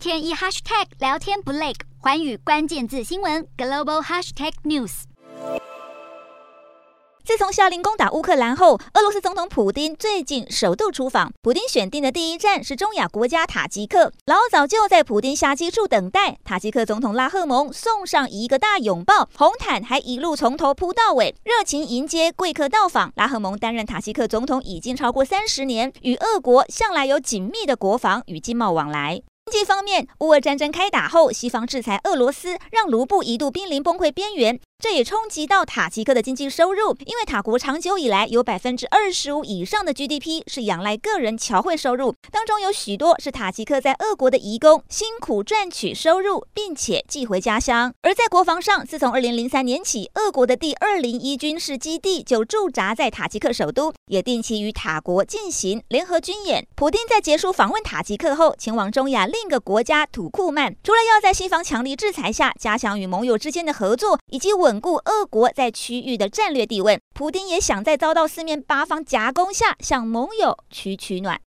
天一 hashtag 聊天不累，寰宇关键字新闻 global hashtag news。自从下令攻打乌克兰后，俄罗斯总统普丁最近首度出访。普丁选定的第一站是中亚国家塔吉克。老早就在普丁下机处等待，塔吉克总统拉赫蒙送上一个大拥抱，红毯还一路从头铺到尾，热情迎接贵客到访。拉赫蒙担任塔吉克总统已经超过三十年，与俄国向来有紧密的国防与经贸往来。经济方面，乌俄战争开打后，西方制裁俄罗斯，让卢布一度濒临崩溃边缘。这也冲击到塔吉克的经济收入，因为塔国长久以来有百分之二十五以上的 GDP 是仰赖个人侨汇收入，当中有许多是塔吉克在俄国的移工辛苦赚取收入，并且寄回家乡。而在国防上，自从二零零三年起，俄国的第二零一军事基地就驻扎在塔吉克首都，也定期与塔国进行联合军演。普丁在结束访问塔吉克后，前往中亚另一个国家土库曼，除了要在西方强力制裁下加强与盟友之间的合作，以及稳。稳固俄国在区域的战略地位，普丁也想在遭到四面八方夹攻下向盟友取取暖。